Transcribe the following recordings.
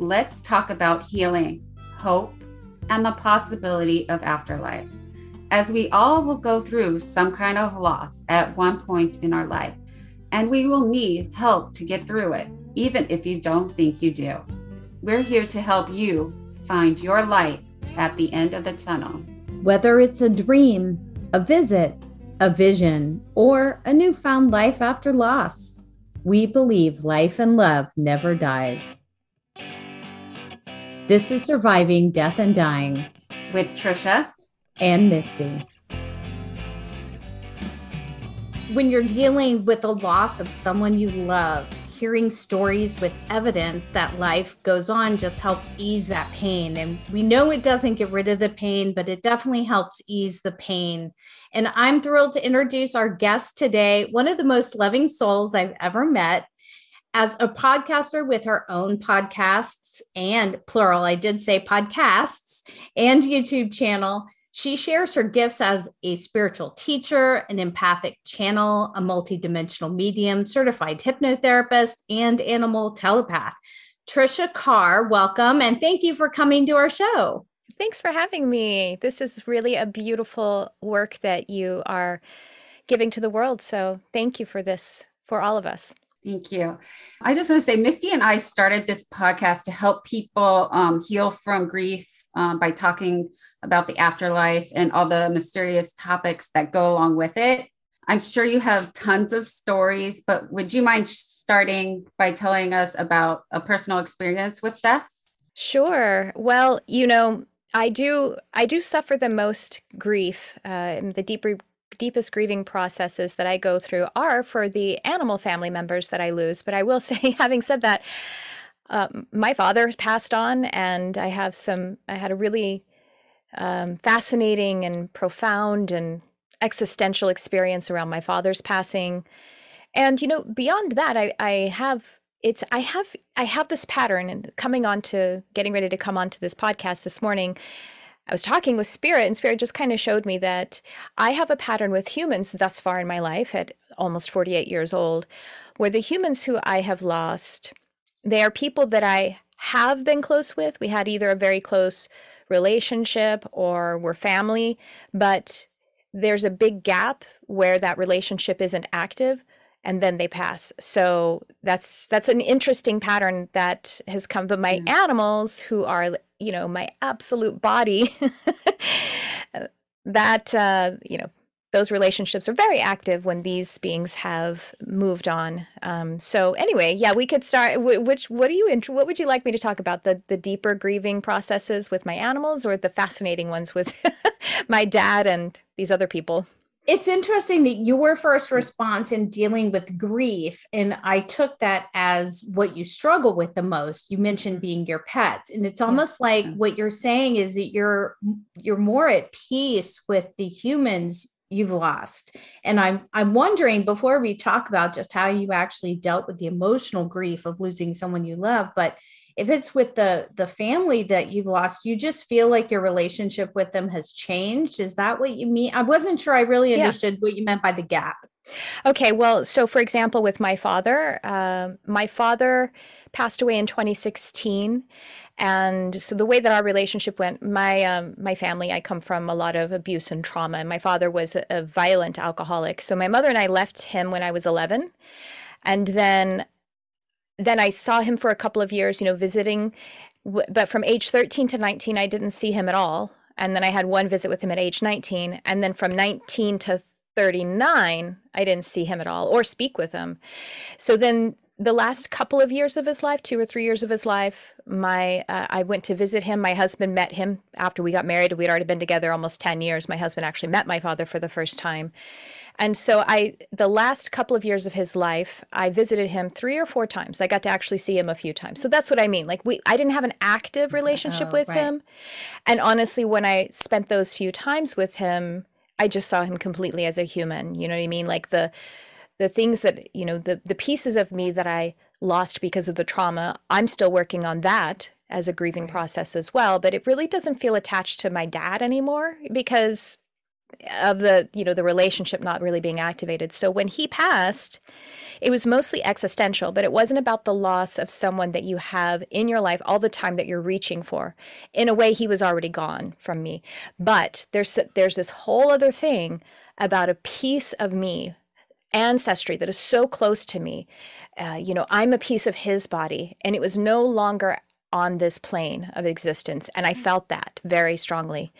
let's talk about healing, hope, and the possibility of afterlife. As we all will go through some kind of loss at one point in our life, and we will need help to get through it, even if you don't think you do. We're here to help you find your light at the end of the tunnel. Whether it's a dream, a visit, a vision, or a newfound life after loss, we believe life and love never dies. This is Surviving Death and Dying with Tricia and Misty. When you're dealing with the loss of someone you love, hearing stories with evidence that life goes on just helps ease that pain. And we know it doesn't get rid of the pain, but it definitely helps ease the pain. And I'm thrilled to introduce our guest today, one of the most loving souls I've ever met. As a podcaster with her own podcasts and plural, I did say podcasts and YouTube channel, she shares her gifts as a spiritual teacher, an empathic channel, a multidimensional medium, certified hypnotherapist, and animal telepath. Tricia Carr, welcome and thank you for coming to our show. Thanks for having me. This is really a beautiful work that you are giving to the world. So thank you for this, for all of us. Thank you. I just want to say, Misty and I started this podcast to help people um, heal from grief um, by talking about the afterlife and all the mysterious topics that go along with it. I'm sure you have tons of stories, but would you mind starting by telling us about a personal experience with death? Sure. Well, you know, I do I do suffer the most grief. Uh, the deeper deepest grieving processes that I go through are for the animal family members that I lose. But I will say, having said that, uh, my father passed on, and I have some. I had a really um, fascinating and profound and existential experience around my father's passing. And you know, beyond that, I, I have it's I have I have this pattern and coming on to getting ready to come on to this podcast this morning. I was talking with Spirit, and Spirit just kind of showed me that I have a pattern with humans thus far in my life at almost 48 years old, where the humans who I have lost, they are people that I have been close with. We had either a very close relationship or we're family, but there's a big gap where that relationship isn't active and then they pass. So that's that's an interesting pattern that has come but my mm. animals who are you know my absolute body that uh you know those relationships are very active when these beings have moved on. Um, so anyway, yeah, we could start. Which what do you what would you like me to talk about? The the deeper grieving processes with my animals, or the fascinating ones with my dad and these other people? It's interesting that your first response in dealing with grief, and I took that as what you struggle with the most. You mentioned mm-hmm. being your pets, and it's almost like what you're saying is that you're you're more at peace with the humans you've lost. And i'm i'm wondering before we talk about just how you actually dealt with the emotional grief of losing someone you love but if it's with the the family that you've lost you just feel like your relationship with them has changed is that what you mean i wasn't sure i really understood yeah. what you meant by the gap okay well so for example with my father uh, my father passed away in 2016 and so the way that our relationship went, my um, my family, I come from a lot of abuse and trauma. And my father was a, a violent alcoholic. So my mother and I left him when I was 11, and then then I saw him for a couple of years, you know, visiting. But from age 13 to 19, I didn't see him at all. And then I had one visit with him at age 19. And then from 19 to 39, I didn't see him at all or speak with him. So then the last couple of years of his life, two or three years of his life, my uh, I went to visit him. My husband met him after we got married. We'd already been together almost 10 years. My husband actually met my father for the first time. And so I the last couple of years of his life, I visited him 3 or 4 times. I got to actually see him a few times. So that's what I mean. Like we I didn't have an active relationship oh, with right. him. And honestly, when I spent those few times with him, I just saw him completely as a human. You know what I mean? Like the the things that you know the the pieces of me that I lost because of the trauma, I'm still working on that as a grieving process as well. But it really doesn't feel attached to my dad anymore because of the you know the relationship not really being activated. So when he passed it was mostly existential but it wasn't about the loss of someone that you have in your life all the time that you're reaching for. In a way he was already gone from me. But there's there's this whole other thing about a piece of me ancestry that is so close to me. Uh, you know i'm a piece of his body and it was no longer on this plane of existence. And I felt that very strongly.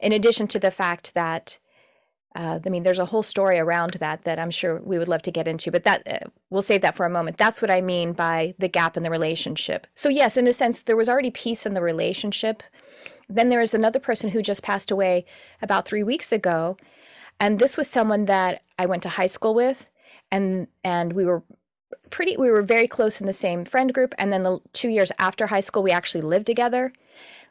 In addition to the fact that, uh, I mean, there's a whole story around that that I'm sure we would love to get into, but that uh, we'll save that for a moment. That's what I mean by the gap in the relationship. So, yes, in a sense, there was already peace in the relationship. Then there is another person who just passed away about three weeks ago. And this was someone that I went to high school with, and and we were pretty we were very close in the same friend group. And then the two years after high school we actually lived together.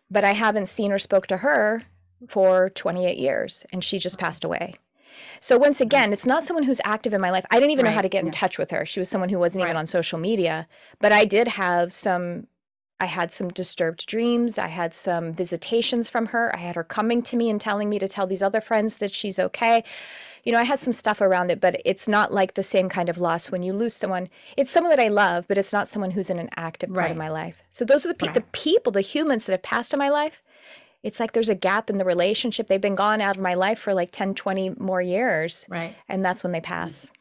But i haven't seen or spoke to her for 28 years and she just passed away. So once mm. again it's not someone who's active in my life. I didn't even right. know how to get in touch with her. She was someone who wasn't right. even on social media. But i did have some I had some disturbed dreams. I had some visitations from her. I had her coming to me and telling me to tell these other friends that she's okay. You know, I had some stuff around it, but it's not like the same kind of loss when you lose someone. It's someone that I love, but it's not someone who's in an active part of my life. So those are the, pe- right. the people, the humans that have passed in my life. It's like there's a gap in the relationship. They've been gone out of my life for like 10, 20 more years. Right. And that's when they pass.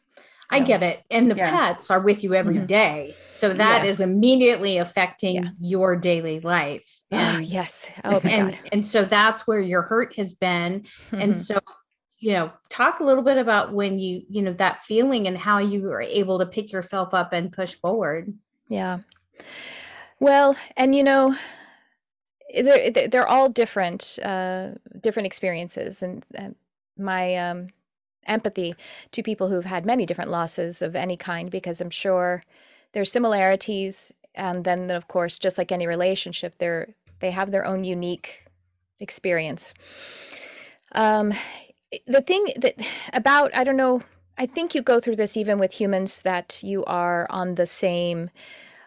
I get it. And the yeah. pets are with you every mm-hmm. day, So that yes. is immediately affecting yeah. your daily life. Ah, and, oh, yes. Oh, and, God. and so that's where your hurt has been. Mm-hmm. And so, you know, talk a little bit about when you, you know, that feeling and how you were able to pick yourself up and push forward. Yeah. Well, and you know, they're, they're all different, uh, different experiences. And uh, my, um, empathy to people who've had many different losses of any kind because I'm sure there's similarities and then of course just like any relationship they're they have their own unique experience. Um, the thing that about I don't know I think you go through this even with humans that you are on the same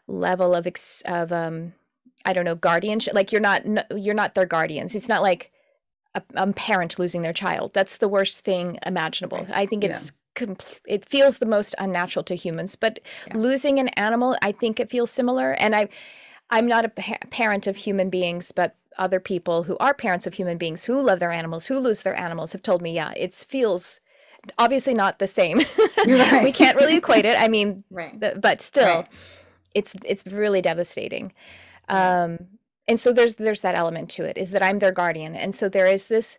level of ex, of um I don't know guardianship like you're not you're not their guardians. It's not like a, a parent losing their child. That's the worst thing imaginable. I think it's yeah. compl- it feels the most unnatural to humans. But yeah. losing an animal, I think it feels similar. And I, I'm not a pa- parent of human beings, but other people who are parents of human beings who love their animals, who lose their animals, have told me, yeah, it feels obviously not the same. Right. we can't really equate it. I mean, right. the, but still, right. it's it's really devastating. Um, and so there's there's that element to it is that i'm their guardian. And so there is this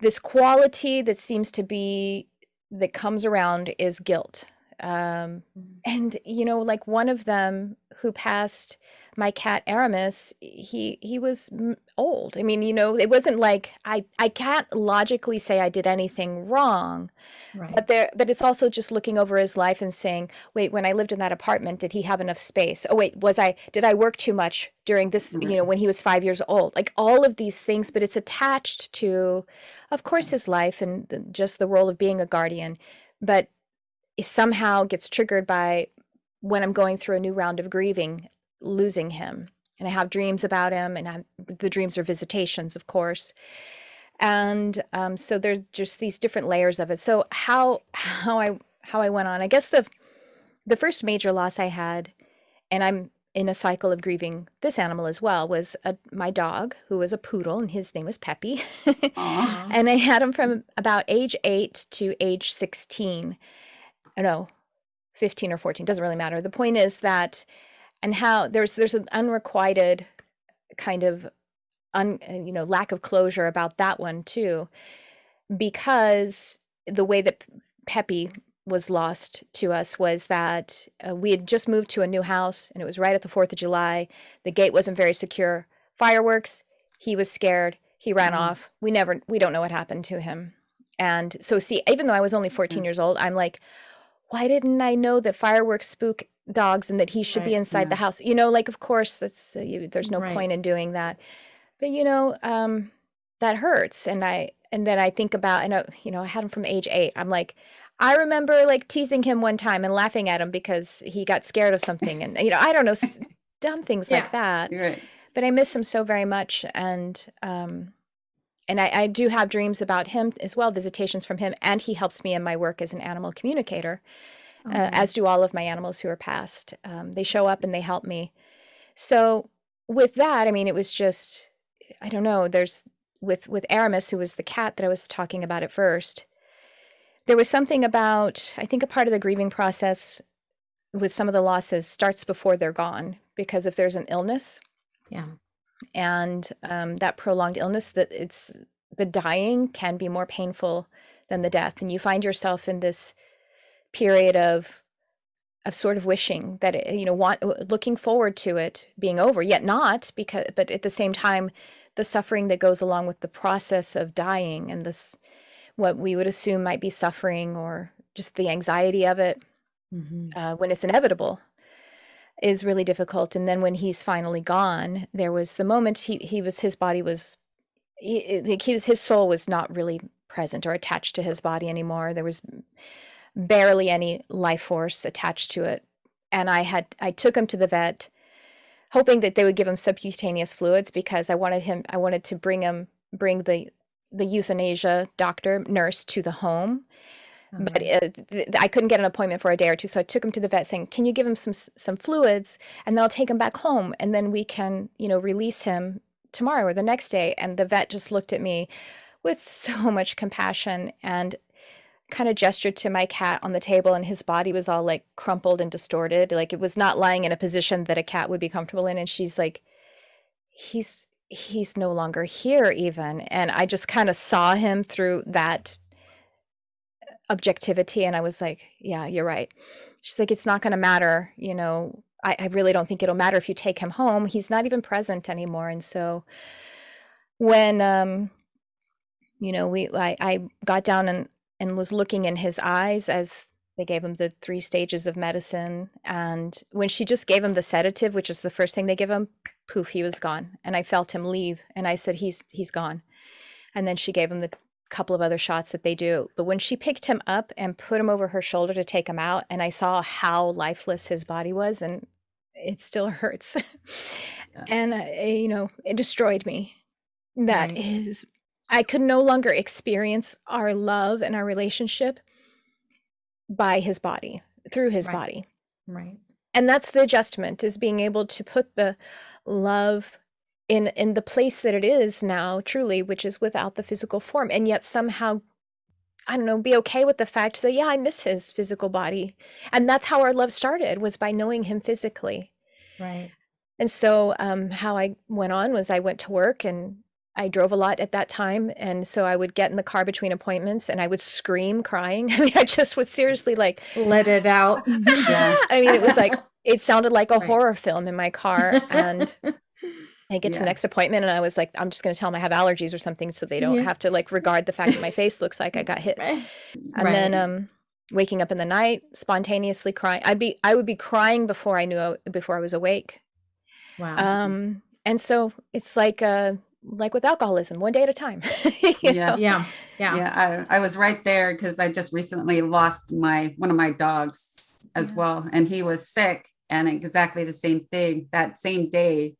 this quality that seems to be that comes around is guilt um, mm-hmm. and you know like one of them who passed my cat Aramis, he he was old. I mean, you know, it wasn't like I I can't logically say I did anything wrong, right. but there but it's also just looking over his life and saying, wait, when I lived in that apartment, did he have enough space? Oh wait, was I did I work too much during this? Right. You know, when he was five years old, like all of these things, but it's attached to, of course, his life and just the role of being a guardian, but somehow gets triggered by when I'm going through a new round of grieving losing him. And I have dreams about him, and I, the dreams are visitations, of course. And um, so there's just these different layers of it. So how how I how I went on, I guess the the first major loss I had, and I'm in a cycle of grieving this animal as well was a, my dog who was a poodle and his name was peppy and i had him from about age 8 to age 16 no 15 or 14 doesn't really matter the point is that and how there's there's an unrequited kind of un, you know lack of closure about that one too because the way that Peppy was lost to us was that uh, we had just moved to a new house and it was right at the 4th of July. The gate wasn't very secure. Fireworks, he was scared. He ran mm-hmm. off. We never we don't know what happened to him. And so see, even though I was only 14 mm-hmm. years old, I'm like why didn't I know that fireworks spook dogs and that he should right, be inside yeah. the house. You know, like of course that's uh, you, there's no right. point in doing that. But you know, um, that hurts. And I and then I think about and uh, you know I had him from age eight. I'm like. I remember like teasing him one time and laughing at him because he got scared of something, and you know I don't know, dumb things yeah, like that. Right. But I miss him so very much, and um, and I, I, do have dreams about him as well, visitations from him, and he helps me in my work as an animal communicator, oh, uh, nice. as do all of my animals who are passed. Um, they show up and they help me. So with that, I mean, it was just, I don't know. There's with with Aramis, who was the cat that I was talking about at first. There was something about, I think, a part of the grieving process with some of the losses starts before they're gone because if there's an illness, yeah and um, that prolonged illness that it's the dying can be more painful than the death and you find yourself in this period of of sort of wishing that it, you know want looking forward to it being over yet not because but at the same time the suffering that goes along with the process of dying and this what we would assume might be suffering or just the anxiety of it mm-hmm. uh, when it's inevitable is really difficult. And then when he's finally gone, there was the moment he he was his body was he, he was his soul was not really present or attached to his body anymore. There was barely any life force attached to it. And I had I took him to the vet hoping that they would give him subcutaneous fluids because I wanted him I wanted to bring him bring the the euthanasia doctor nurse to the home but uh, th- I couldn't get an appointment for a day or two, so I took him to the vet, saying, "Can you give him some some fluids, and then I'll take him back home, and then we can, you know, release him tomorrow or the next day." And the vet just looked at me with so much compassion and kind of gestured to my cat on the table, and his body was all like crumpled and distorted, like it was not lying in a position that a cat would be comfortable in. And she's like, "He's." he's no longer here even and i just kind of saw him through that objectivity and i was like yeah you're right. She's like it's not going to matter you know I, I really don't think it'll matter if you take him home. He's not even present anymore. And so when um you know we i, I got down and and was looking in his eyes as they gave him the three stages of medicine and when she just gave him the sedative which is the first thing they give him poof he was gone. And i felt him leave and i said he's he's gone. And then she gave him the couple of other shots that they do. But when she picked him up and put him over her shoulder to take him out, and I saw how lifeless his body was, and it still hurts. yeah. And, uh, you know, it destroyed me. That right. is, I could no longer experience our love and our relationship by his body, through his right. body. Right. And that's the adjustment is being able to put the love in in the place that it is now truly which is without the physical form and yet somehow i don't know be okay with the fact that yeah i miss his physical body. And that's how our love started was by knowing him physically. Right. And so um, how i went on was i went to work and i drove a lot at that time and so i would get in the car between appointments and i would scream crying. I mean i just would seriously like let it out. Yeah i mean it was like it sounded like a right. horror film in my car and I get yeah. to the next appointment and I was like, I'm just going to tell them I have allergies or something so they don't yeah. have to like regard the fact that my face looks like I got hit. Right. And right. then um, waking up in the night, spontaneously crying. I'd be, I would be crying before I knew, before I was awake. Wow. Um, and so it's like, uh, like with alcoholism, one day at a time. yeah. yeah. Yeah. Yeah. I, I was right there because I just recently lost my, one of my dogs as yeah. well. And he was sick and exactly the same thing that same day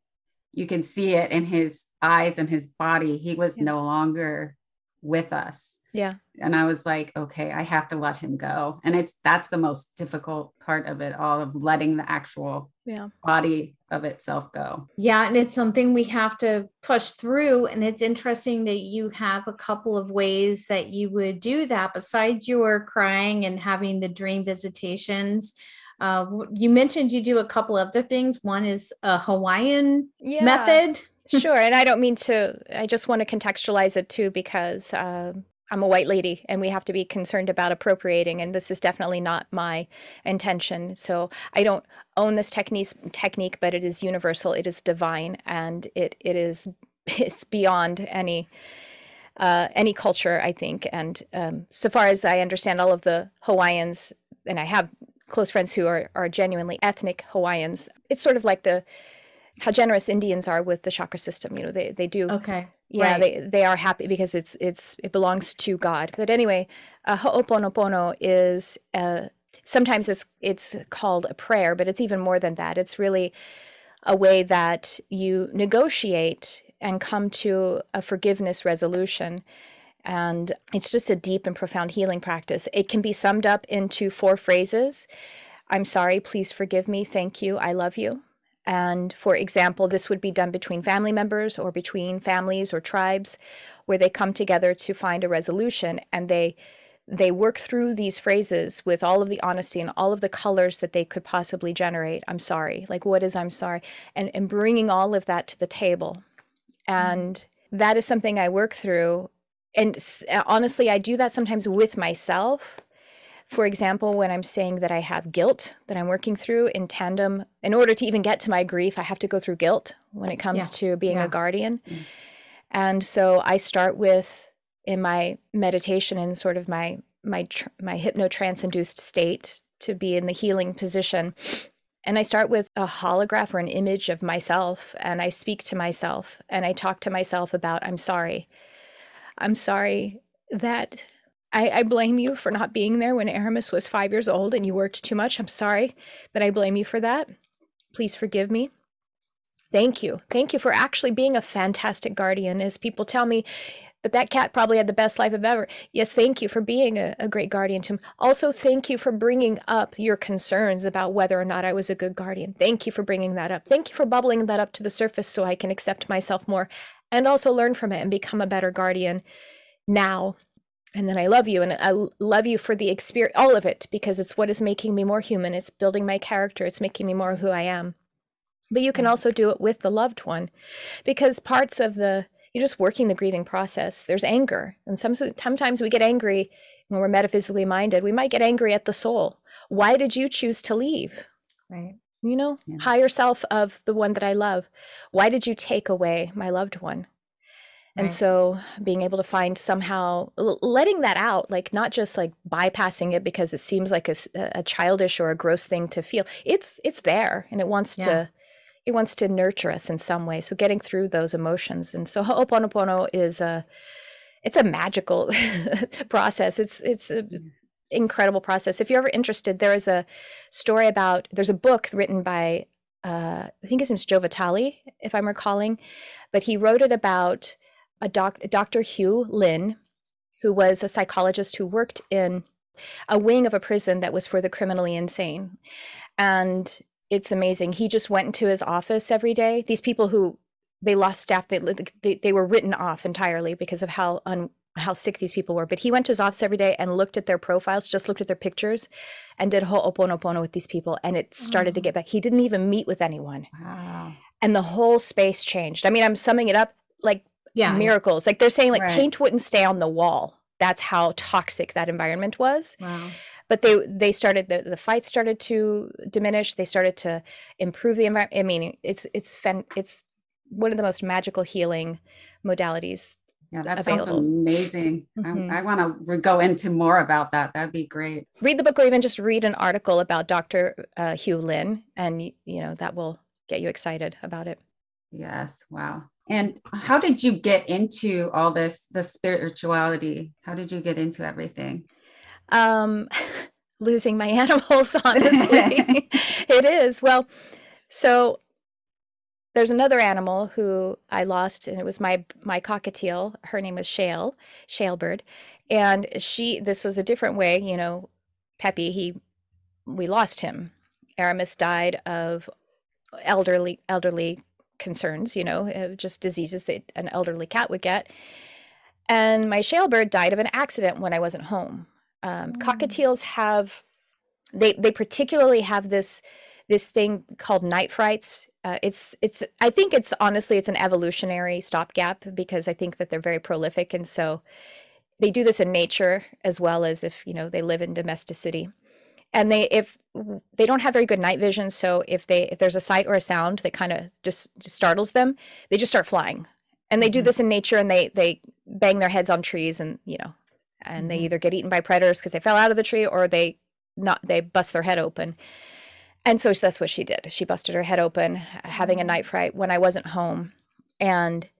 you can see it in his eyes and his body. He was yeah. no longer with us. Yeah. And I was like, okay, I have to let him go. And it's that's the most difficult part of it all of letting the actual yeah. body of itself go. Yeah. And it's something we have to push through. And it's interesting that you have a couple of ways that you would do that besides your crying and having the dream visitations. Uh, you mentioned you do a couple other things. One is a Hawaiian yeah, method. sure. And I don't mean to, I just want to contextualize it too because uh, I'm a white lady and we have to be concerned about appropriating. And this is definitely not my intention. So I don't own this technique, technique but it is universal, it is divine, and it, it is it's beyond any. Uh, any culture, I think. And um, so far as I understand, all of the Hawaiians, and I have close friends who are, are genuinely ethnic Hawaiians. It's sort of like the how generous Indians are with the chakra system. You know, they they do. Okay. Yeah, right. they they are happy because it's it's it belongs to God. But anyway, uh, Ho'oponopono is uh, sometimes it's it's called a prayer, but it's even more than that. It's really a way that you negotiate and come to a forgiveness resolution. And it's just a deep and profound healing practice. It can be summed up into four phrases I'm sorry, please forgive me, thank you, I love you. And for example, this would be done between family members or between families or tribes where they come together to find a resolution and they they work through these phrases with all of the honesty and all of the colors that they could possibly generate. I'm sorry. Like, what is I'm sorry? And, and bringing all of that to the table. And mm-hmm. that is something I work through and uh, honestly, I do that sometimes with myself. For example, when I'm saying that I have guilt that I'm working through in tandem, in order to even get to my grief, I have to go through guilt when it comes yeah. to being yeah. a guardian. Mm. And so I start with in my meditation and sort of my my my hypnotrance induced state to be in the healing position. And I start with a holograph or an image of myself and I speak to myself and I talk to myself about I'm sorry. I'm sorry that I, I, blame you for not being there when Aramis was five years old and you worked too much. I'm sorry that I blame you for that. Please forgive me. Thank you. Thank you for actually being a fantastic guardian. As people tell me, but that cat probably had the best life of ever. Yes, thank you for being a, a great guardian to him. Also, thank you for bringing up your concerns about whether or not I was a good guardian. Thank you for bringing that up. Thank you for bubbling that up to the surface so I can accept myself more and also learn from it and become a better guardian now. And then I love you and I love you for the experience, all of it, because it's what is making me more human. It's building my character. It's making me more who I am. But you can mm. also do it with the loved one because parts of the, you're just working the grieving process. There's anger. And some, sometimes we get angry when we're metaphysically minded. We might get angry at the soul. Why did you choose to leave? Right you know, yeah. higher self of the one that I love. Why did you take away my loved one? And right. so being able to find somehow letting that out, like not just like bypassing it because it seems like a, a childish or a gross thing to feel. It's it's there and it wants yeah. to it wants to nurture us in some way. So getting through those emotions. And so Ho'oponopono is a it's a magical process. It's it's a, mm incredible process. If you're ever interested, there is a story about there's a book written by uh, I think his name's Joe Vitale, if I'm recalling, but he wrote it about a doc, Dr. Hew Len, who was a psychologist who worked in a wing of a prison that was for the criminally insane. And it's amazing. He just went into his office every day. These people who they lost staff, they, they, they were written off entirely because of how un, how sick these people were. But he went to his office every day and looked at their profiles, just looked at their pictures, and did ho'oponopono with these people. And it started oh. to mm. get back. He didn't even meet with anyone. Wow. And the whole space changed. I mean, I'm summing it up like yeah, miracles. Like they're saying, like right. paint wouldn't stay on the wall. That's how toxic that environment was. Wow. But they they started the, the fights started to diminish. They started to improve the environment. I mean, it's it's it's one of the most magical healing modalities yeah, that available. sounds amazing. Mm-hmm. I, I want to go into more about that. That'd be great. Read the book or even just read an article about Dr. Uh, Hew Len, and you know that will get you excited about it. Yes. Wow. And how did you get into all this, the spirituality? How did you get into everything? Um, losing my animals, honestly. it is. Well, so there's another animal who I lost, and it was my my cockatiel. Her name was Shale, Shalebird, and she. This was a different way, you know. Peppy, he, we lost him. Aramis died of elderly elderly concerns, you know, uh, just diseases that an elderly cat would get. And my Shalebird died of an accident when I wasn't home. Um, mm. Cockatiels have, they they particularly have this this thing called night frights. Uh, it's it's I think it's honestly it's an evolutionary stopgap because I think that they're very prolific. And so they do this in nature as well as if you know they live in domesticity. And they if they don't have very good night vision. So if they if there's a sight or a sound that kind of just, just, startles them they just start flying. And they mm-hmm. do this in nature and they they bang their heads on trees and you know and mm-hmm. they either get eaten by predators because they fell out of the tree or they not they bust their head open and so that's what she did. She busted her head open, having a mm-hmm. night fright when I wasn't home. And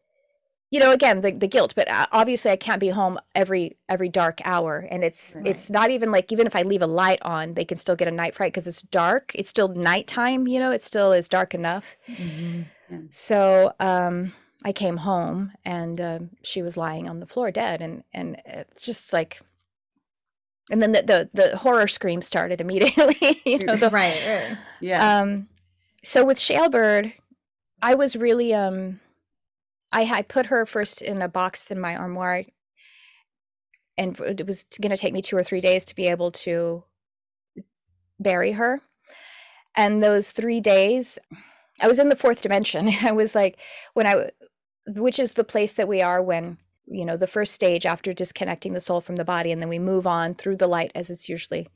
you know, again, the, the guilt, but uh, obviously I can't be home every every dark hour. And it's right. it's not even like even if I leave a light on, they can still get a night fright because it's dark. It's still nighttime, you know, it still is dark enough. Mm-hmm. Yeah. So um I came home and uh, she was lying on the floor dead, and and it's just like, and then the the, the horror scream started immediately. you know, the, right, right. Yeah. um, so with Shalebird, I was really um, I I put her first in a box in my armoire, and it was going to take me two or three days to be able to bury her. And those three days, I was in the fourth dimension. I was like, when I, which is the place that we are when you know the first stage after disconnecting the soul from the body, and then we move on through the light as it's usually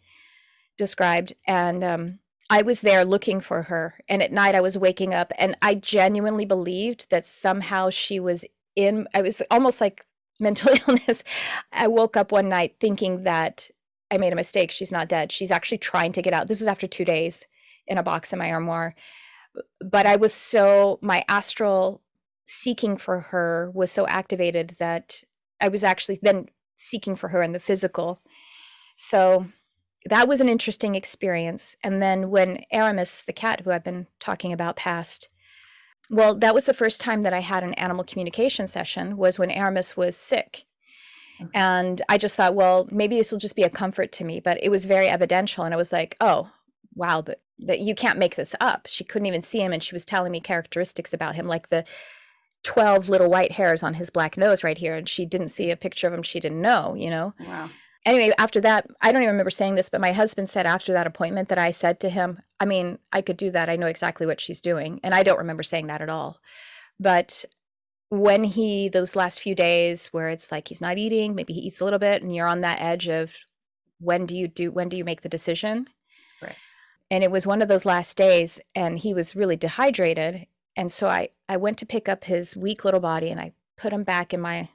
described. And um, I was there looking for her. And at night, I was waking up and I genuinely believed that somehow she was in, I was almost like mental illness. I woke up one night thinking that I made a mistake. She's not dead. She's actually trying to get out. This was after two days in a box in my armoire. But I was so, my astral seeking for her was so activated that I was actually then seeking for her in the physical. So that was an interesting experience. And then when Aramis, the cat who I've been talking about, passed, well, that was the first time that I had an animal communication session was when Aramis was sick. Okay. And I just thought, well, maybe this will just be a comfort to me. But it was very evidential. And I was like, oh, wow, that, that you can't make this up. She couldn't even see him. And she was telling me characteristics about him, like the 12 little white hairs on his black nose right here. And she didn't see a picture of him she didn't know, you know? Wow anyway, after that, I don't even remember saying this, but my husband said after that appointment that I said to him, I mean, I could do that. I know exactly what she's doing. And I don't remember saying that at all. But when he, those last few days where it's like he's not eating, maybe he eats a little bit, and you're on that edge of when do you do, when do you make the decision? Right. And it was one of those last days, and he was really dehydrated. And so I, I went to pick up his weak little body and I put him back in my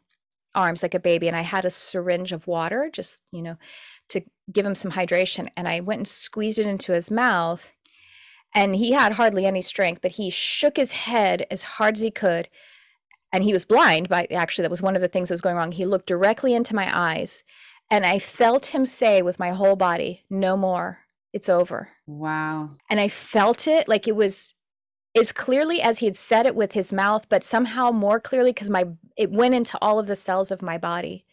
arms like a baby. And I had a syringe of water just, you know, to give him some hydration. And I went and squeezed it into his mouth. And he had hardly any strength but he shook his head as hard as he could. And he was blind but actually that was one of the things that was going wrong. He looked directly into my eyes. And I felt him say with my whole body no more. It's over. Wow. And I felt it like it was as clearly as he had said it with his mouth, but somehow more clearly because my it went into all of the cells of my body.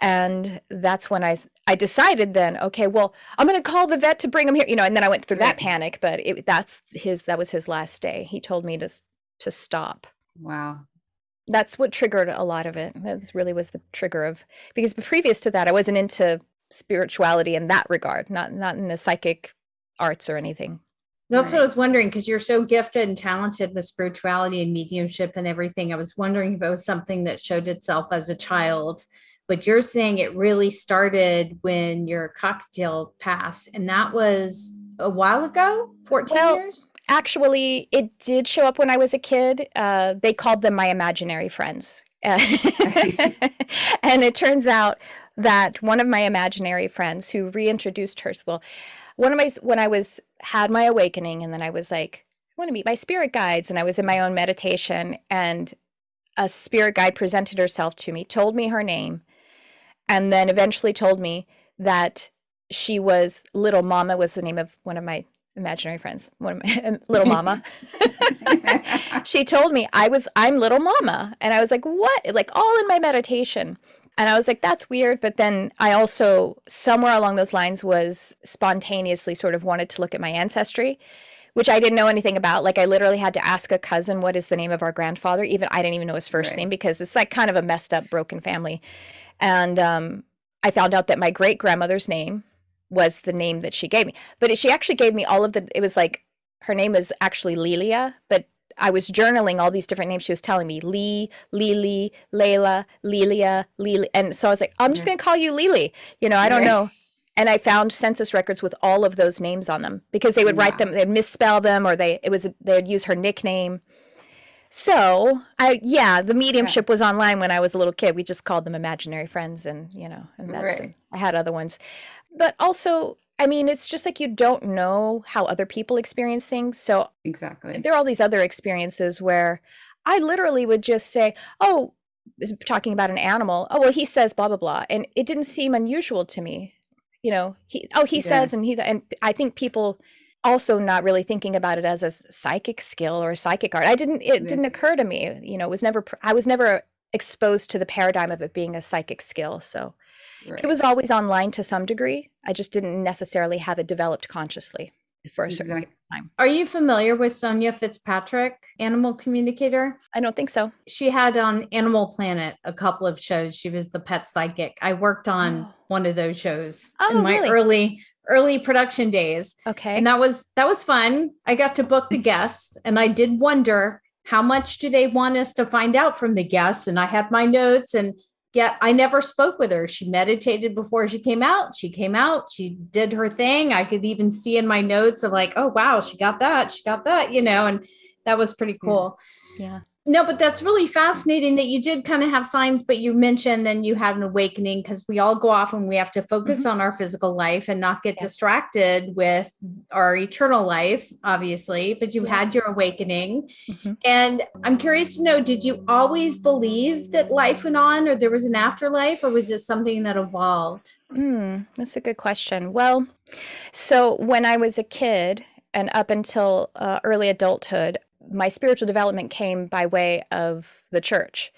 And that's when I I decided then, okay, well, I'm going to call the vet to bring him here, you know. And then I went through that panic, but it, that's his that was his last day. He told me to to stop. Wow. That's what triggered a lot of it. That really was the trigger of because previous to that, I wasn't into spirituality in that regard, not not in the psychic arts or anything. That's right. what I was wondering because you're so gifted and talented with spirituality and mediumship and everything. I was wondering if it was something that showed itself as a child, but you're saying it really started when your cockatiel passed, and that was a while ago 14 well, years? Actually, it did show up when I was a kid. Uh, they called them my imaginary friends. and it turns out that one of my imaginary friends who reintroduced her, well, one of my when I was had my awakening and then I was like, I want to meet my spirit guides and I was in my own meditation and a spirit guide presented herself to me, told me her name, and then eventually told me that she was Little Mama was the name of one of my imaginary friends, one of my Little Mama. she told me I was I'm Little Mama and I was like, "What?" Like all in my meditation. And I was like, that's weird. But then I also, somewhere along those lines, was spontaneously sort of wanted to look at my ancestry, which I didn't know anything about. Like, I literally had to ask a cousin, what is the name of our grandfather? Even I didn't even know his first right. name because it's like kind of a messed up, broken family. And um, I found out that my great grandmother's name was the name that she gave me. But she actually gave me all of the, it was like, her name is actually Lilia, but I was journaling all these different names she was telling me Lee, Lily, Layla, Lilia, Lily. And so I was like, I'm just going to call you Lily. You know, I don't know. And I found census records with all of those names on them because they would write them, they'd misspell them or they, it was, they'd use her nickname. So I, yeah, the mediumship was online when I was a little kid. We just called them imaginary friends and, you know, and that's, right. I had other ones. But also I mean, it's just like you don't know how other people experience things. So exactly, there are all these other experiences where I literally would just say, "Oh, talking about an animal. Oh, well, he says blah blah blah," and it didn't seem unusual to me. You know, he oh he yeah. says and he and I think people also not really thinking about it as a psychic skill or a psychic art. I didn't it yeah. didn't occur to me, you know, it was never I was never exposed to the paradigm of it being a psychic skill. So right. it was always online to some degree. I just didn't necessarily have it developed consciously for a certain exactly. time. Are you familiar with Sonya Fitzpatrick, animal communicator? I don't think so. She had on Animal Planet a couple of shows. She was the pet psychic. I worked on oh. one of those shows oh, in my really? early early production days. Okay. And that was that was fun. I got to book the guests and I did wonder how much do they want us to find out from the guests and I had my notes and yet I never spoke with her. She meditated before she came out. She came out, she did her thing. I could even see in my notes of like, oh wow, she got that, she got that, you know, and that was pretty cool. Yeah. yeah. No, but that's really fascinating that you did kind of have signs, but you mentioned then you had an awakening because we all go off and we have to focus mm-hmm. on our physical life and not get yeah. distracted with our eternal life, obviously. But you yeah. had your awakening. Mm-hmm. And I'm curious to know did you always believe that life went on or there was an afterlife, or was this something that evolved? Hmm, that's a good question. Well, so when I was a kid, and up until uh, early adulthood, my spiritual development came by way of the church.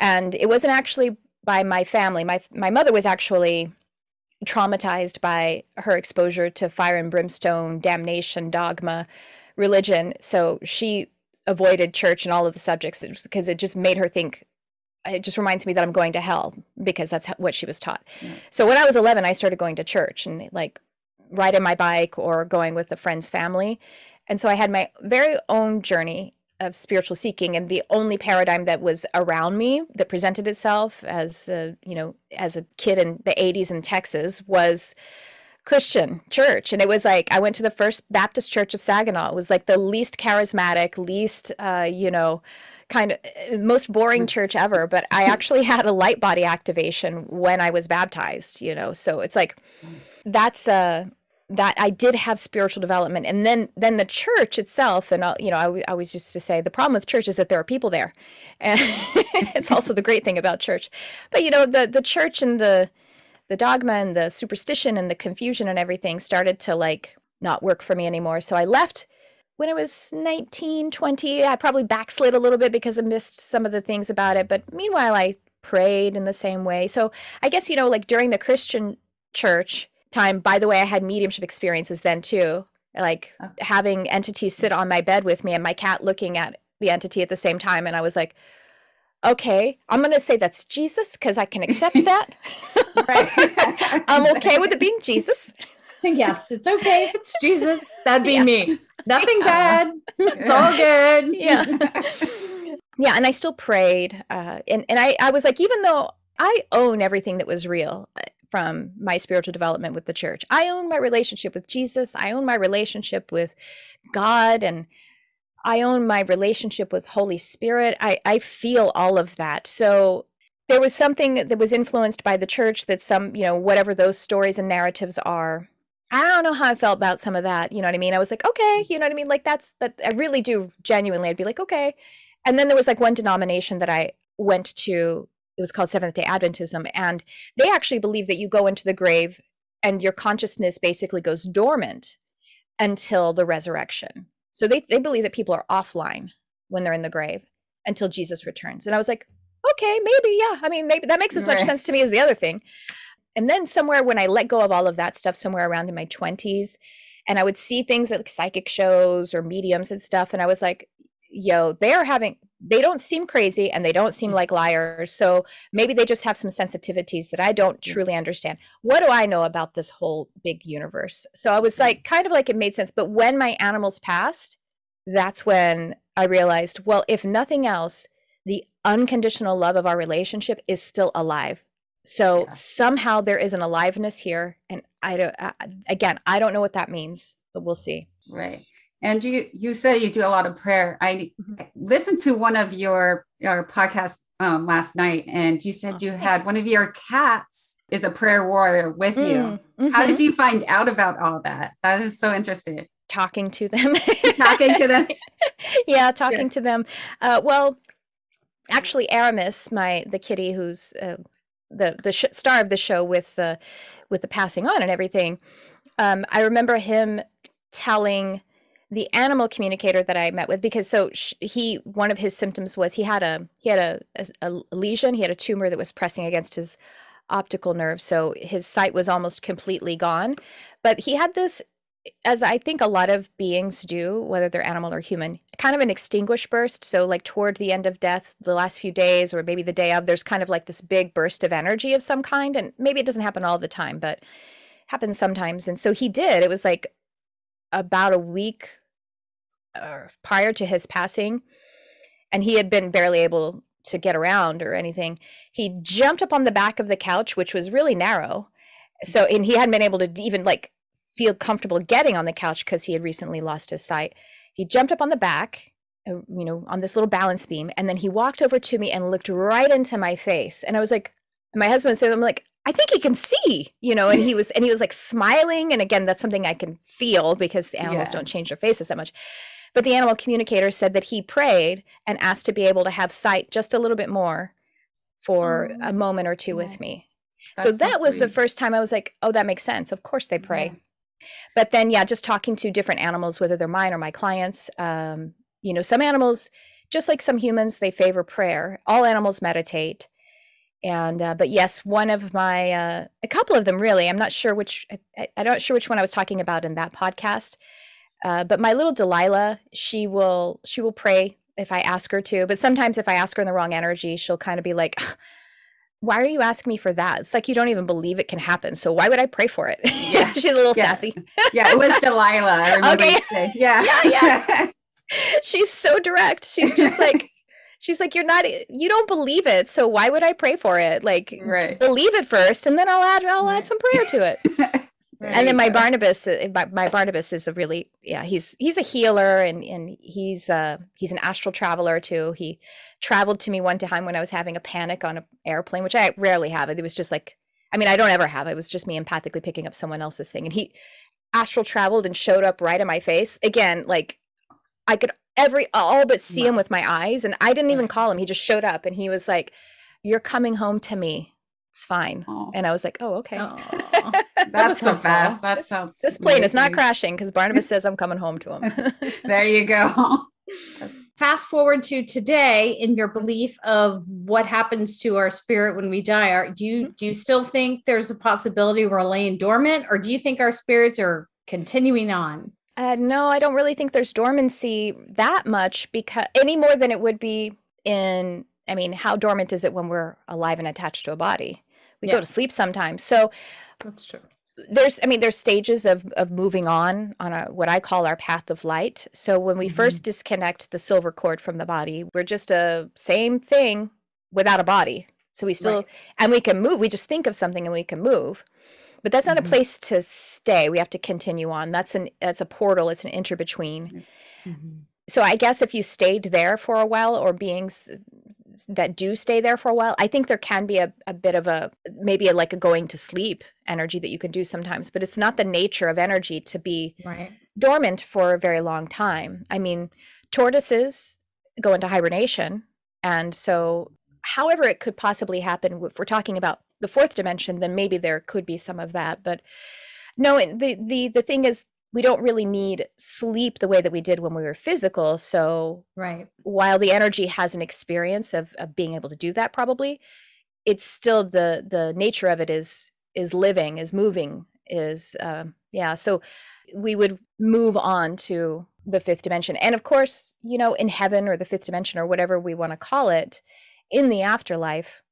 And it wasn't actually by my family. My my mother was actually traumatized by her exposure to fire and brimstone, damnation, dogma, religion. So she avoided church and all of the subjects because it just made her think it just reminds me that I'm going to hell because that's what she was taught. Yeah. So when I was 11, I started going to church and like riding my bike or going with a friend's family. And so I had my very own journey of spiritual seeking and the only paradigm that was around me that presented itself as a, you know as a kid in the 80s in Texas was Christian church. And it was like I went to the First Baptist Church of Saginaw. It was like the least charismatic least uh, you know kind of uh, most boring mm. church ever. But I actually had a light body activation when I was baptized you know? So it's like that's a that I did have spiritual development, and then then the church itself, and I'll, you know, I, I always used to say the problem with church is that there are people there, and it's also the great thing about church. But you know, the the church and the the dogma and the superstition and the confusion and everything started to like not work for me anymore. So I left when I was 19, 20. I probably backslid a little bit because I missed some of the things about it. But meanwhile, I prayed in the same way. So I guess, you know, like during the Christian church, time. By the way, I had mediumship experiences then too, like okay. having entities sit on my bed with me and my cat looking at the entity at the same time. And I was like, okay, I'm going to say that's Jesus because I can accept that. I'm okay with it being Jesus. Yes, it's okay if it's Jesus. That'd be yeah. me. Nothing yeah. bad. It's all good. Yeah. yeah. And I still prayed. Uh, and, and I, I was like, even though I own everything that was real, from my spiritual development with the church. I own my relationship with Jesus. I own my relationship with God and I own my relationship with Holy Spirit. I, I feel all of that. So there was something that was influenced by the church that some, you know, whatever those stories and narratives are. I don't know how I felt about some of that. You know what I mean? I was like, okay, you know what I mean? Like that's that I really do genuinely. I'd be like, okay. And then there was like one denomination that I went to it was called Seventh day Adventism. And they actually believe that you go into the grave and your consciousness basically goes dormant until the resurrection. So they, they believe that people are offline when they're in the grave until Jesus returns. And I was like, okay, maybe, yeah. I mean, maybe that makes as much right. sense to me as the other thing. And then somewhere when I let go of all of that stuff, somewhere around in my 20s, and I would see things like psychic shows or mediums and stuff, and I was like, yo, they are having they don't seem crazy and they don't seem mm. like liars. So maybe they just have some sensitivities that I don't truly understand. What do I know about this whole big universe? So I was like, kind of like it made sense. But when my animals passed, that's when I realized, well, if nothing else, the unconditional love of our relationship is still alive. So yeah. somehow there is an aliveness here. And I don't, I, again, I don't know what that means, but we'll see. Right. And you you say you do a lot of prayer. I mm-hmm. listened to one of your your podcasts um, last night, and you said you had one of your cats is a prayer warrior with you. Mm-hmm. How did mm-hmm. you find out about all that? That is so interesting. Talking to them. talking to them. yeah, talking yeah. to them. Uh, well, actually, Aramis, my the kitty who's uh, the the sh- star of the show with the with the passing on and everything. Um, I remember him telling the animal communicator that I met with because so he one of his symptoms was he had a he had a, a, a lesion. He had a tumor that was pressing against his optical nerve so his sight was almost completely gone. But he had this as I think a lot of beings do whether they're animal or human kind of an extinguished burst. So like toward the end of death the last few days or maybe the day of there's kind of like this big burst of energy of some kind. And maybe it doesn't happen all the time but happens sometimes. And so he did. It was like about a week uh, prior to his passing, and he had been barely able to get around or anything. He jumped up on the back of the couch, which was really narrow. So, and he hadn't been able to even like feel comfortable getting on the couch because he had recently lost his sight. He jumped up on the back, uh, you know, on this little balance beam, and then he walked over to me and looked right into my face. And I was like, my husband said, I'm like, I think he can see, you know, and he was, and he was like smiling. And again, that's something I can feel because animals yeah. don't change their faces that much. But the animal communicator said that he prayed and asked to be able to have sight just a little bit more for oh, a moment or two yeah. with me. That's so that so was the first time I was like, oh, that makes sense. Of course they pray. Yeah. But then, yeah, just talking to different animals, whether they're mine or my clients, um, you know, some animals, just like some humans, they favor prayer. All animals meditate. And, uh, but yes, one of my, uh, a couple of them really, I'm not sure which, I, I'm not sure which one I was talking about in that podcast uh, but my little Delilah, she will she will pray if I ask her to. But sometimes if I ask her in the wrong energy, she'll kind of be like, "Why are you asking me for that? It's like you don't even believe it can happen. So why would I pray for it?" Yeah, she's a little yeah. sassy. yeah, it was Delilah. okay. Yeah, yeah, yeah. she's so direct. She's just like. She's like you're not you don't believe it so why would i pray for it like right. believe it first and then i'll add i'll right. add some prayer to it and then my go. Barnabas, uh, my, my, Barnabas is a really yeah he's he's a healer and and he's uh he's an astral traveler too. He traveled to me one time when I was having a panic on an airplane, which I rarely have. It was just like I mean I don't ever have. It was just me empathically picking up someone else's thing, and he astral traveled and showed up right in my face again. Like I could every all but see wow. him with my eyes, and I didn't even call him. He just showed up, and he was like, "You're coming home to me." it's fine. Aww. And I was like, oh, okay. That's the best. That this, sounds. This plane amazing. is not crashing because Barnabas says I'm coming home to him. there you go. Fast forward to today, in your belief of what happens to our spirit when we die, are, do you do you mm-hmm. still think there's a possibility we're laying dormant, or do you think our spirits are continuing on? Uh, no, I don't really think there's dormancy that much because any more than it would be in I mean, how dormant is it when we're alive and attached to a body? We yeah. go to sleep sometimes. So that's true. There's, I mean, there's stages of of moving on on a what I call our path of light. So when we mm-hmm. first disconnect the silver cord from the body, we're just a same thing without a body. So we still, right. and we can move. We just think of something and we can move but that's not mm-hmm. a place to stay. We have to continue on. That's an that's a portal. It's an interbetween mm-hmm. so i guess if you stayed there for a while or beings that do stay there for a while i think there can be a, a bit of a maybe a, like a going to sleep energy that you can do sometimes but it's not the nature of energy to be right. dormant for a very long time. I mean tortoises go into hibernation. And so however it could possibly happen if we're talking about the fourth dimension then maybe there could be some of that but no the the the thing is we don't really need sleep the way that we did when we were physical. So right. while the energy has an experience of, of being able to do that probably, it's still the the nature of it is is living, is moving, is um yeah. So we would move on to the fifth dimension. And of course, you know, in heaven or the fifth dimension or whatever we want to call it, in the afterlife,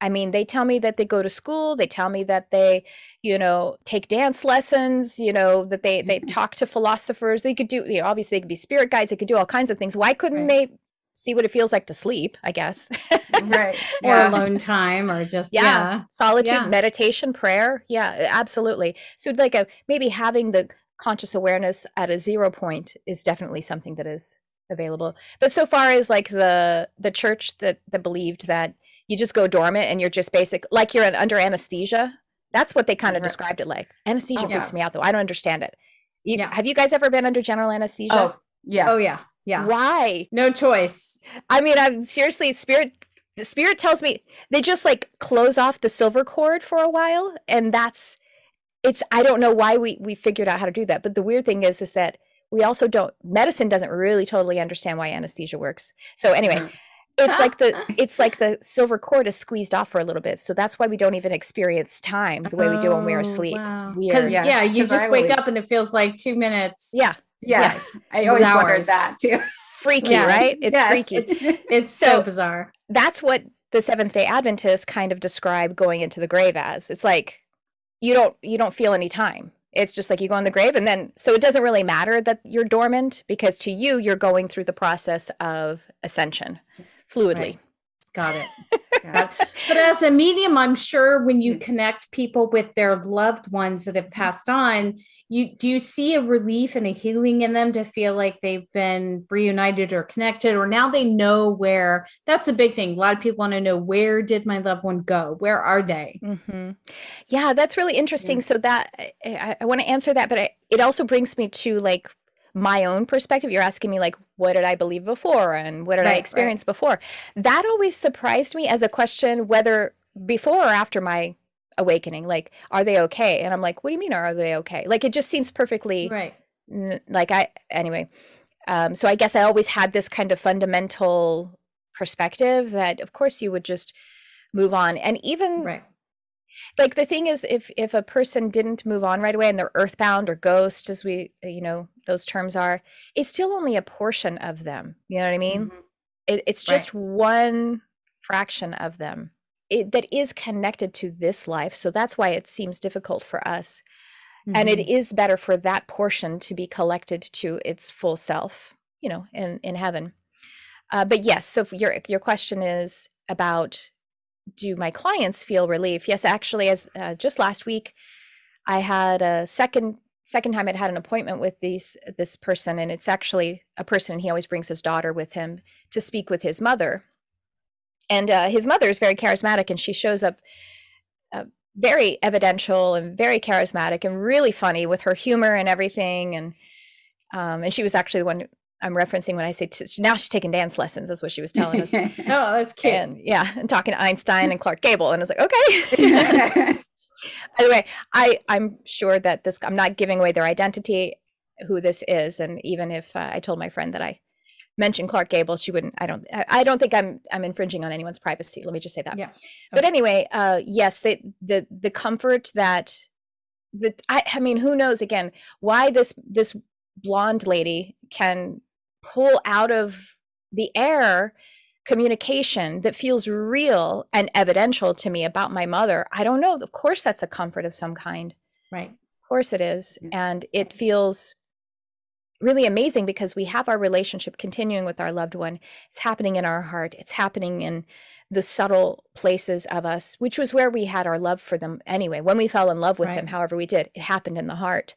I mean, they tell me that they go to school. They tell me that they, you know, take dance lessons. You know, that they they talk to philosophers. They could do, you know, obviously they could be spirit guides. They could do all kinds of things. Why couldn't right. they see what it feels like to sleep? I guess. right. Or alone time, or just yeah, yeah. solitude, yeah. meditation, prayer. Yeah, absolutely. So like a maybe having the conscious awareness at a zero point is definitely something that is available. But so far as like the the church that that believed that you just go dormant and you're just basic like you're under anesthesia. That's what they kind of right. described it like. Anesthesia oh, freaks yeah. me out though. I don't understand it. You, yeah. Have you guys ever been under general anesthesia? Oh, yeah. Oh, yeah. Yeah. Why? No choice. I mean, I'm seriously, spirit, the spirit tells me they just like close off the silver cord for a while. And that's, it's I don't know why we we figured out how to do that. But the weird thing is is that we also don't medicine doesn't really totally understand why anesthesia works. So anyway, Mhm. It's like the it's like the silver cord is squeezed off for a little bit. So that's why we don't even experience time the way we do when we're Oh, asleep. It's weird. Because Yeah, yeah, you 'cause I just wake always- up and it feels like two minutes. yeah, Yeah. I always wondered that too. freaky, Yeah. right? It's Yes. freaky. It's so, So- bizarre. That's what the Seventh Day Adventists kind of describe going into the grave as. It's like you don't you don't feel any time. It's just like you go in the grave and then so it doesn't really matter that you're dormant because to you you're going through the process of ascension fluidly. Right. Got it. Yeah. But as a medium, I'm sure when you Mm. connect people with their loved ones that have passed on, you do you see a relief and a healing in them to feel like they've been reunited or connected, or now they know where that's a big thing. A lot of people want to know where did my loved one go? Where are they? hmm Yeah, that's really interesting. So that I, I, I want to answer that, but I, it also brings me to like my own perspective. You're asking me like, what did I believe before, and what did Right, I right. experience before? That always surprised me as a question, whether before or after my awakening. Like, are they okay? And I'm like, what do you mean? Are they okay? Like, it just seems perfectly Right. n- like I anyway. Um, so I guess I always had this kind of fundamental perspective that, of course, you would just move on, and even Right. like the thing is if if a person didn't move on right away and they're earthbound or ghost as we you know those terms are it's still only a portion of them. You know what i mean? Mhm. it, it's Right. just one fraction of them. It, that is connected to this life. So that's why it seems difficult for us. And it Mhm. is better for that portion to be collected to its full self you know in in heaven. Uh, but yes so your your question is about do my clients feel relief? Yes actually as uh, just last week i had a second second time i'd had an appointment with these this person and it's actually a person and he always brings his daughter with him to speak with his mother. And uh, his mother is very charismatic and she shows up uh, very evidential and very charismatic and really funny with her humor and everything and um, and she was actually the one i'm referencing when i say t- now she's taking dance lessons That's what she was telling us. Oh, that's cute. and yeah and talking to einstein and clark gable and i was like okay by the way i i'm sure that this i'm not giving away their identity who this is and even if uh, i told my friend that i mentioned clark gable she wouldn't i don't I, I don't think i'm i'm infringing on anyone's privacy. Let me just say that. Yeah. but anyway uh yes the the the comfort that the I, I mean who knows again why this this blonde lady can pull out of the air communication that feels real and evidential to me about my mother i don't know. Of course that's a comfort of some kind. Right. of course it is. Yeah. and it feels really amazing because we have our relationship continuing with our loved one. It's happening in our heart. It's happening in the subtle places of us which was where we had our love for them anyway. When we fell in love with Right. him however we did it happened in the heart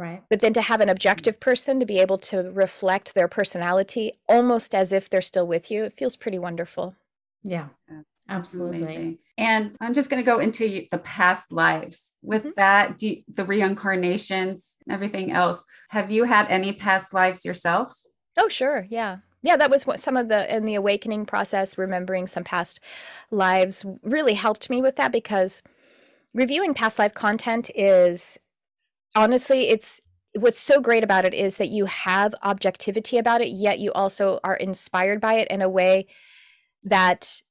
Right. but then to have an objective person to be able to reflect their personality almost as if they're still with you it feels pretty wonderful Yeah. Yeah. Absolutely. Amazing. And I'm just going to go into the past lives. With Mhm. that, do you, the reincarnations, everything else, have you had any past lives yourselves? Oh, sure. Yeah. Yeah, that was what some of the in the awakening process, remembering some past lives really helped me with that because reviewing past life content is honestly, it's what's so great about it is that you have objectivity about it, yet you also are inspired by it in a way that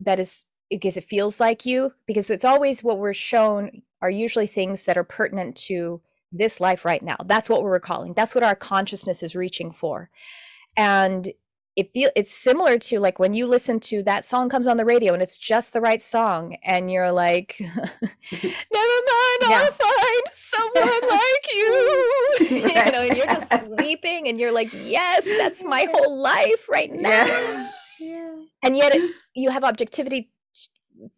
that is because it feels like you because it's always what we're shown are usually things that are pertinent to this life right now. That's what we're recalling. That's what our consciousness is reaching for. And it feel it's similar to like when you listen to that song comes on the radio and it's just the right song and you're like never mind Yeah. I'll find someone like you you know and you're just weeping and you're like yes that's my whole life right now Yeah. Yeah. and yet it, you have objectivity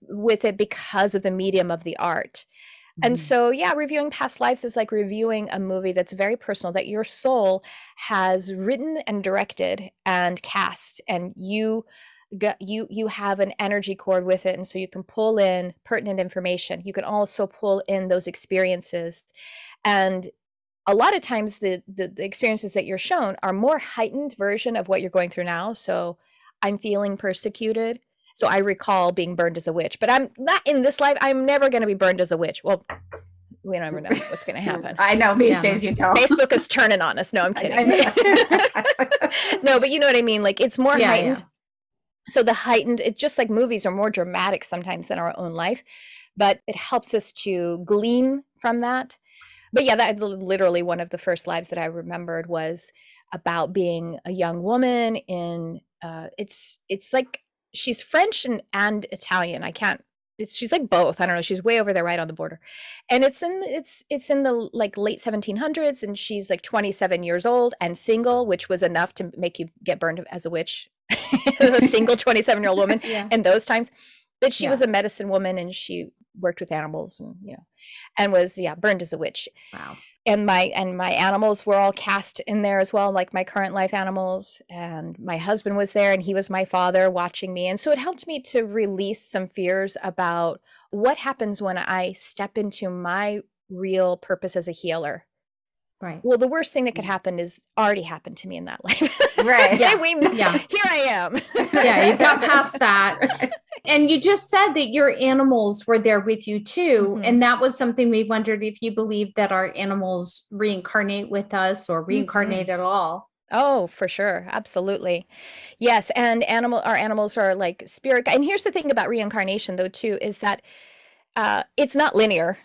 with it because of the medium of the art and Mhm. so yeah reviewing past lives is like reviewing a movie that's very personal that your soul has written and directed and cast and you got you you have an energy cord with it and so you can pull in pertinent information. You can also pull in those experiences. And a lot of times the, the the experiences that you're shown are more heightened version of what you're going through now. So i'm feeling persecuted so i recall being burned as a witch but i'm not in this life i'm never going to be burned as a witch well we never know what's going to happen. I know these Yeah. days you don't. Facebook is turning on us. No, I'm kidding. No, but you know what I mean. Like it's more Yeah, heightened. yeah. So the heightened, it's just like movies are more dramatic sometimes than our own life, but it helps us to glean from that. But yeah, that literally one of the first lives that I remembered was about being a young woman in. Uh, it's it's like she's French and and Italian. I can't. It's she's like both. I don't know. She's way over there, right on the border, and it's in it's it's in the like late 1700s, and she's like 27 years old and single, which was enough to make you get burned as a witch as a single 27 year old woman Yeah. in those times. But she Yeah. was a medicine woman and she worked with animals and you know, and was yeah burned as a witch. Wow. And my and my animals were all cast in there as well, like my current life animals. And my husband was there, and he was my father watching me. And so it helped me to release some fears about what happens when I step into my real purpose as a healer. Right. Well, the worst thing that could happen is already happened to me in that life. Right. yeah, we, Yeah. Here I am. Yeah, you got past that. And you just said that your animals were there with you too. Mhm. And that was something we wondered if you believed that our animals reincarnate with us or reincarnate at all. Oh, for sure. Absolutely. Yes, and animal our animals are like spirit and here's the thing about reincarnation though too is that uh it's not linear.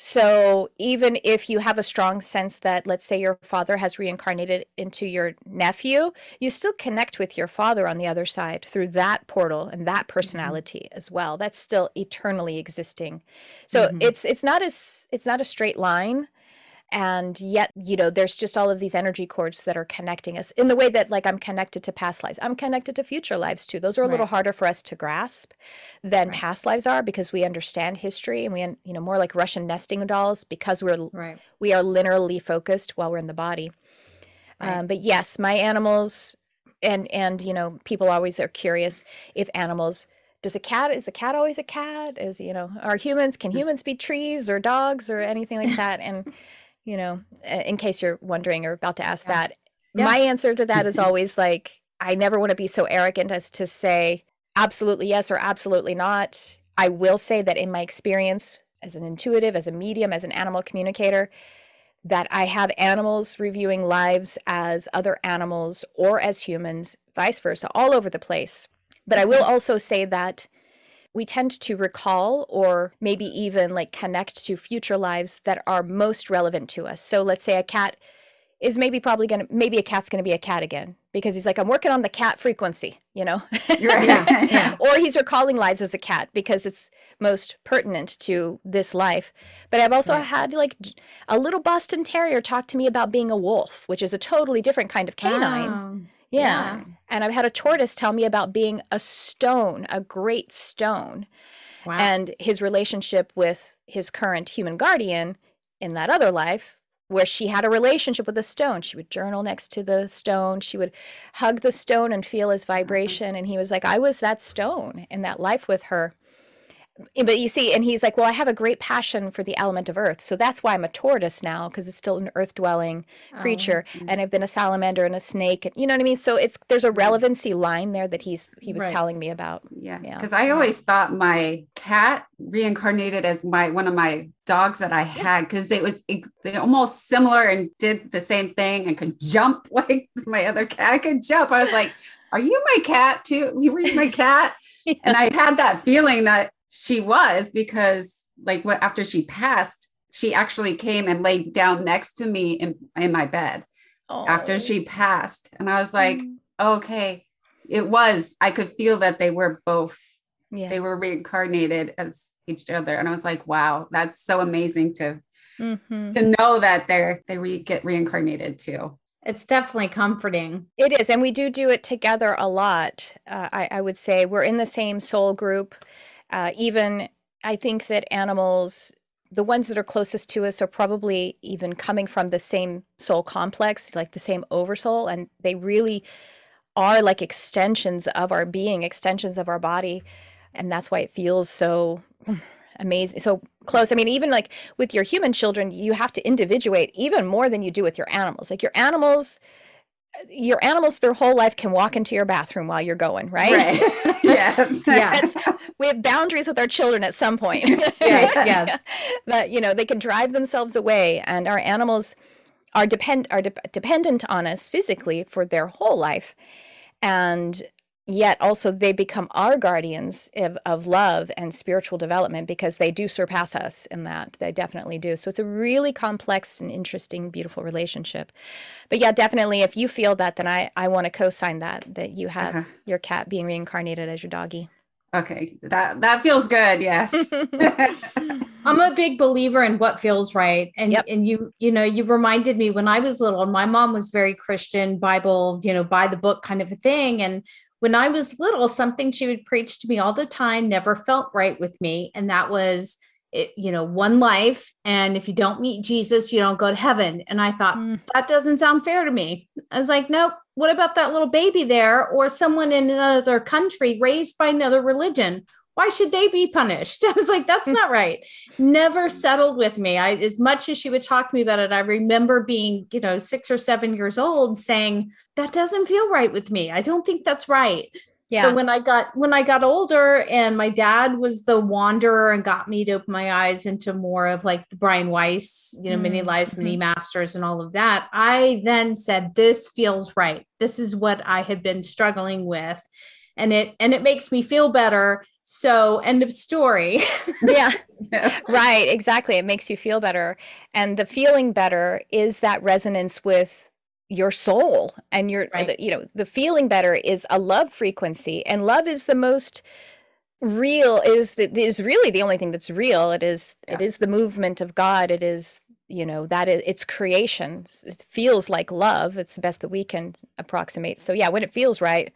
So even if you have a strong sense that let's say your father has reincarnated into your nephew, you still connect with your father on the other side through that portal and that personality as well. That's still eternally existing. So Mhm. it's it's not as it's not a straight line and yet you know there's just all of these energy cords that are connecting us in the way that like i'm connected to past lives. I'm connected to future lives too. Those are a little harder for us to grasp than Right. past lives are because we understand history and we you know more like russian nesting dolls because we're Right. we are linearly focused while we're in the body. Right. um, but yes my animals and and you know people always are curious if animals does a cat is a cat always a cat? Is you know are humans can humans be trees or dogs or anything like that? And you know in case you're wondering or about to ask Yeah. that Yeah. my answer to that is always like i never want to be so arrogant as to say absolutely yes or absolutely not i will say that in my experience as an intuitive as a medium as an animal communicator that I have animals reviewing lives as other animals or as humans, vice versa, all over the place. But I will mm-hmm. also say that we tend to recall or maybe even like connect to future lives that are most relevant to us. So let's say a cat is maybe probably going to, maybe a cat's going to be a cat again because he's like, I'm working on the cat frequency, you know? Yeah, yeah. or he's recalling lives as a cat because it's most pertinent to this life. But I've also Right. had like a little Boston Terrier talk to me about being a wolf, which is a totally different kind of canine. Wow. Yeah. And I've had a tortoise tell me about being a stone, a great stone, Wow. and his relationship with his current human guardian in that other life where she had a relationship with a stone. She would journal next to the stone. She would hug the stone and feel his vibration. And he was like, I was that stone in that life with her. But you see, and he's like, Well, I have a great passion for the element of earth. So that's why I'm a tortoise now, because it's still an earth dwelling oh, creature. And I've been a salamander and a snake. And, you know what I mean? So it's there's a relevancy line there that he's he was Right. telling me about. Yeah, Yeah. because I always thought my cat reincarnated as my one of my dogs that I had because it was they almost similar and did the same thing and could jump like my other cat could jump. I was like, "Are you my cat too? You were my cat?" And I had that feeling that she was because like what after she passed, she actually came and laid down next to me in in my bed after she passed, and I was like, Mm. okay it was i could feel that they were both yeah. they were reincarnated as each other and i was like wow that's so amazing to Mhm. to know that they're they re- get reincarnated too it's definitely comforting. It is, and we do do it together a lot. Uh, I, I would say we're in the same soul group. Uh, even I think that animals, the ones that are closest to us, are probably even coming from the same soul complex, like the same oversoul, and they really are like extensions of our being, extensions of our body, and that's why it feels so amazing, so close. I mean, even like with your human children, you have to individuate even more than you do with your animals. Like your animals your animals their whole life can walk into your bathroom while you're going right, right. yes. Yes. We have boundaries with our children at some point. Yes yes. But you know they can drive themselves away and our animals are depend are de- dependent on us physically for their whole life. And yet also they become our guardians of, of love and spiritual development because they do surpass us in that. They definitely do. So it's a really complex and interesting beautiful relationship. But yeah definitely if you feel that then i i want to co-sign that that you have uh-huh. your cat being reincarnated as your doggy. Okay that that feels good yes. I'm a big believer in what feels right and yep. and you you know you reminded me when i was little and my mom was very christian bible you know by the book kind of a thing and when I was little, something she would preach to me all the time never felt right with me. And that was, it, you know, one life. And if you don't meet Jesus, you don't go to heaven. And I thought, mm. that doesn't sound fair to me. I was like, nope. What about that little baby there or someone in another country raised by another religion? Why should they be punished? I was like, that's not right. Never settled with me. I, as much as she would talk to me about it, I remember being, you know, six or seven years old saying, that doesn't feel right with me. I don't think that's right. Yeah. So when I got when I got older and my dad was the wanderer and got me to open my eyes into more of like the Brian Weiss, you know, mm-hmm. many lives, many mm-hmm. masters and all of that, I then said, This feels right. This is what I had been struggling with. And it and it makes me feel better so, end of story. yeah. Right. Exactly. It makes you feel better. And the feeling better is that resonance with your soul and your, right. the, you know, the feeling better is a love frequency. And love is the most real is the, is really the only thing that's real it is yeah. it is the movement of god it is you know that is, it's creation. It feels like love. It's the best that we can approximate. So yeah when it feels right.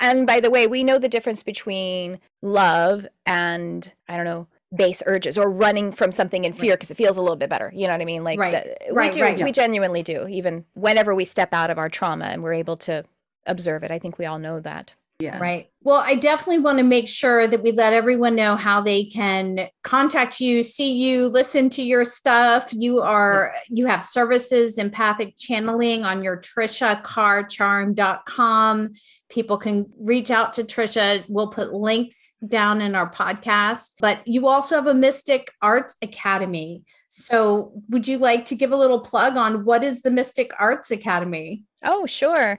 And by the way we know the difference between love and i don't know base urges or running from something in fear because it feels a little bit better. You know what i mean? Like right. The, right, we do right, yeah. we genuinely do even whenever we step out of our trauma and we're able to observe it. I think we all know that. Yeah. Right. Well, I definitely want to make sure that we let everyone know how they can contact you, see you, listen to your stuff. You are you have services empathic channeling on your trishacarrcharm.com. People can reach out to Tricia. We'll put links down in our podcast. But you also have a Mystic Arts Academy. So, would you like to give a little plug on what is the Mystic Arts Academy? Oh, sure.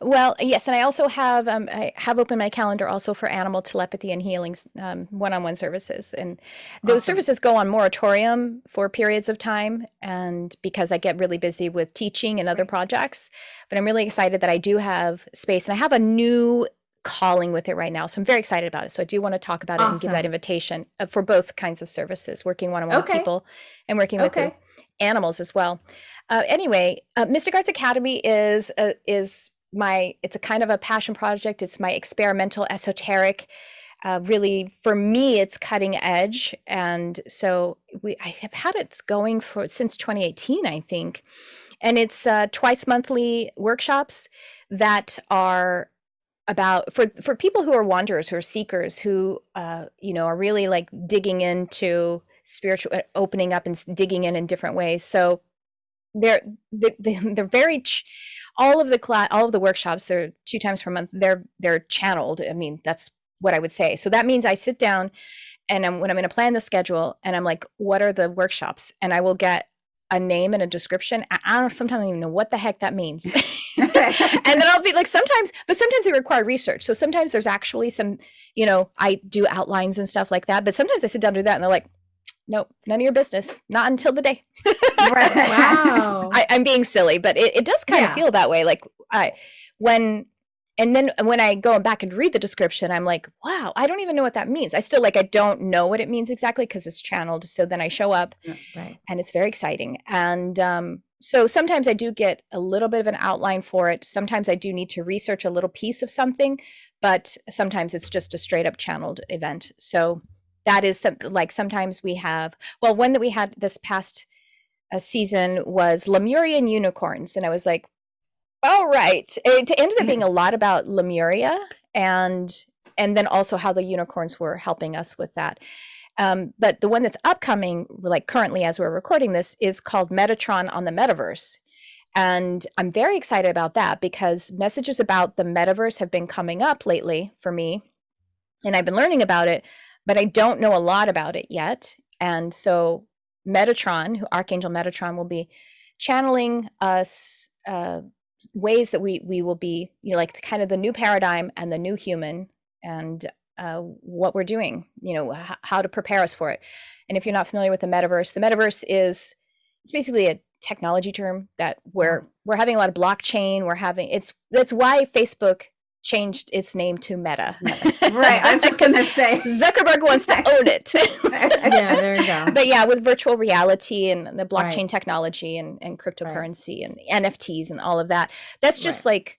Well, yes, and I also have um, I have opened my calendar also for animal telepathy and healing um, one-on-one services, and those awesome. services go on moratorium for periods of time, and because I get really busy with teaching and other projects, but I'm really excited that I do have space, and I have a new calling with it right now. So I'm very excited about it. So I do want to talk about awesome. it and give that invitation uh, for both kinds of services, working one on one with people and working with okay. animals as well. Uh, anyway, uh, Mystic Arts Academy is uh, is my it's a kind of a passion project. It's my experimental esoteric. Uh, really, for me, it's cutting edge, and so we I have had it going for since 2018, I think, and it's uh, twice monthly workshops that are about for for people who are wanderers who are seekers who uh you know are really like digging into spiritual uh, opening up and digging in in different ways so they're they're very ch- all of the class all of the workshops they're two times per month they're they're channeled i mean that's what i would say so that means i sit down and I'm, when i'm going to plan the schedule and i'm like what are the workshops and i will get a name and a description. I don't sometimes I don't even know what the heck that means. and then I'll be like, sometimes, but sometimes they require research. So sometimes there's actually some, you know, I do outlines and stuff like that. But sometimes I sit down to do that and they're like, nope, none of your business. Not until the day. wow. I, am being silly, but it, it does kind yeah. of feel that way. Like I, when and then when I go back and read the description, I'm like, wow, I don't even know what that means. I still like, I don't know what it means exactly because it's channeled. So then I show up right. and it's very exciting. And um, so sometimes I do get a little bit of an outline for it. Sometimes I do need to research a little piece of something, but sometimes it's just a straight up channeled event. So that is some, like sometimes we have, well, one that we had this past uh, season was Lemurian unicorns. And I was like, all right. It ended up being a lot about Lemuria and and then also how the unicorns were helping us with that. Um, but the one that's upcoming, like currently as we're recording this, is called Metatron on the Metaverse. And I'm very excited about that because messages about the metaverse have been coming up lately for me. And I've been learning about it, but I don't know a lot about it yet. And so Metatron, who Archangel Metatron will be channeling us uh, ways that we we will be, you know, like kind of the new paradigm and the new human and uh, what we're doing, you know, h- how to prepare us for it. And if you're not familiar with the metaverse, the metaverse is it's basically a technology term that we're mm-hmm. we're having a lot of blockchain. We're having it's that's why Facebook changed its name to Meta. right. I was just going to say Zuckerberg wants to own it. yeah, there you go. But yeah, with virtual reality and the blockchain right. technology and, and cryptocurrency right. and NFTs and all of that, that's just right. like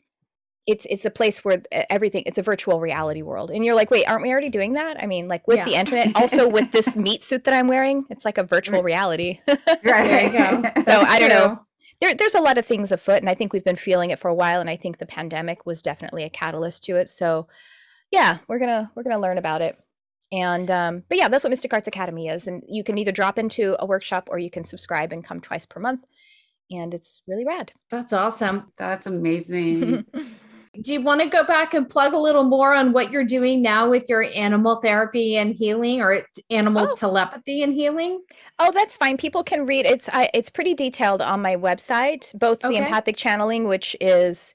it's it's a place where everything it's a virtual reality world and you're like wait aren't we already doing that i mean like with yeah. the internet also with this meat suit that i'm wearing it's like a virtual reality right there you go so i don't know there, there's a lot of things afoot and i think we've been feeling it for a while and i think the pandemic was definitely a catalyst to it. So yeah we're gonna we're gonna learn about it. And um, but yeah that's what mystic arts academy is. And you can either drop into a workshop or you can subscribe and come twice per month. And it's really rad. That's awesome. That's amazing do you want to go back and plug a little more on what you're doing now with your animal therapy and healing or animal oh. telepathy and healing? Oh, that's fine. People can read it's I, it's pretty detailed on my website, both okay. the empathic channeling which is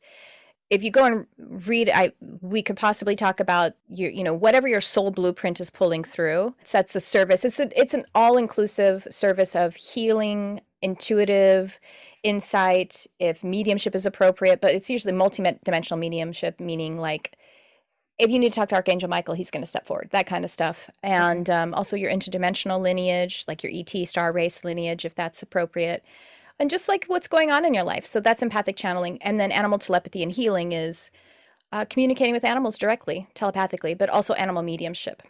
if you go and read I we could possibly talk about your you know whatever your soul blueprint is pulling through. That's a service. It's a, it's an all-inclusive service of healing, intuitive insight, if mediumship is appropriate, but it's usually multi-dimensional mediumship, meaning like if you need to talk to Archangel Michael, he's going to step forward, that kind of stuff. And um, also your interdimensional lineage, like your ET star race lineage, if that's appropriate. And just like what's going on in your life. So that's empathic channeling. And then animal telepathy and healing is uh, communicating with animals directly, telepathically, but also animal mediumship.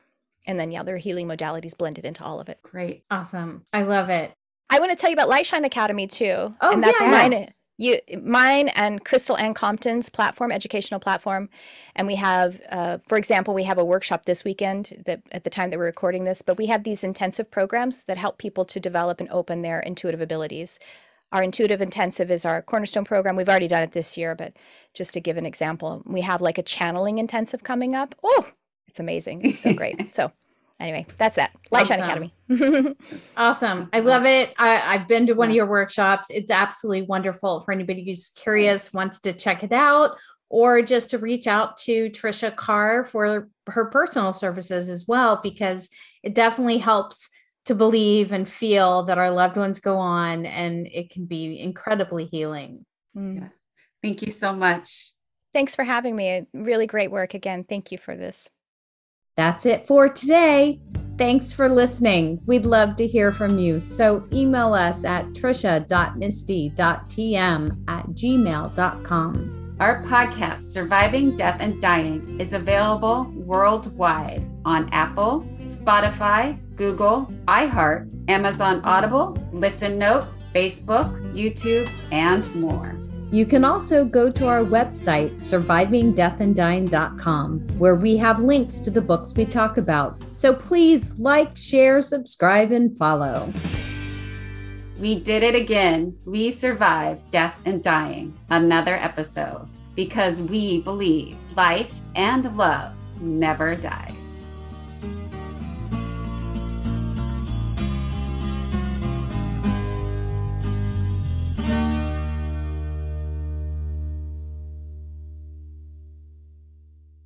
And then, yeah, there are healing modalities blended into all of it. Great. Awesome. I love it. I want to tell you about Lightshine Academy too. Oh, and that's yes. mine. You, mine and Crystal Ann Compton's platform, educational platform, and we have, uh, for example, we have a workshop this weekend that at the time that we're recording this, but we have these intensive programs that help people to develop and open their intuitive abilities. Our intuitive intensive is our cornerstone program. We've already done it this year, but just to give an example, we have like a channeling intensive coming up. Oh, it's amazing! It's so great. so anyway, that's that. Light awesome. Shine Academy. awesome. I love it. I, have been to one of your workshops. It's absolutely wonderful for anybody who's curious, wants to check it out, or just to reach out to Tricia Carr for her personal services as well, because it definitely helps to believe and feel that our loved ones go on and it can be incredibly healing. Mm. Yeah. Thank you so much. Thanks for having me. Really great work again. Thank you for this. That's it for today. Thanks for listening. We'd love to hear from you. So email us at tricia.misty.tm at gmail.com. Our podcast, Surviving Death and Dying, is available worldwide on Apple, Spotify, Google, iHeart, Amazon Audible, Listen Note, Facebook, YouTube, and more. You can also go to our website, survivingdeathanddying.com, where we have links to the books we talk about. So please like, share, subscribe, and follow. We did it again. We survived death and dying. Another episode. Because we believe life and love never dies.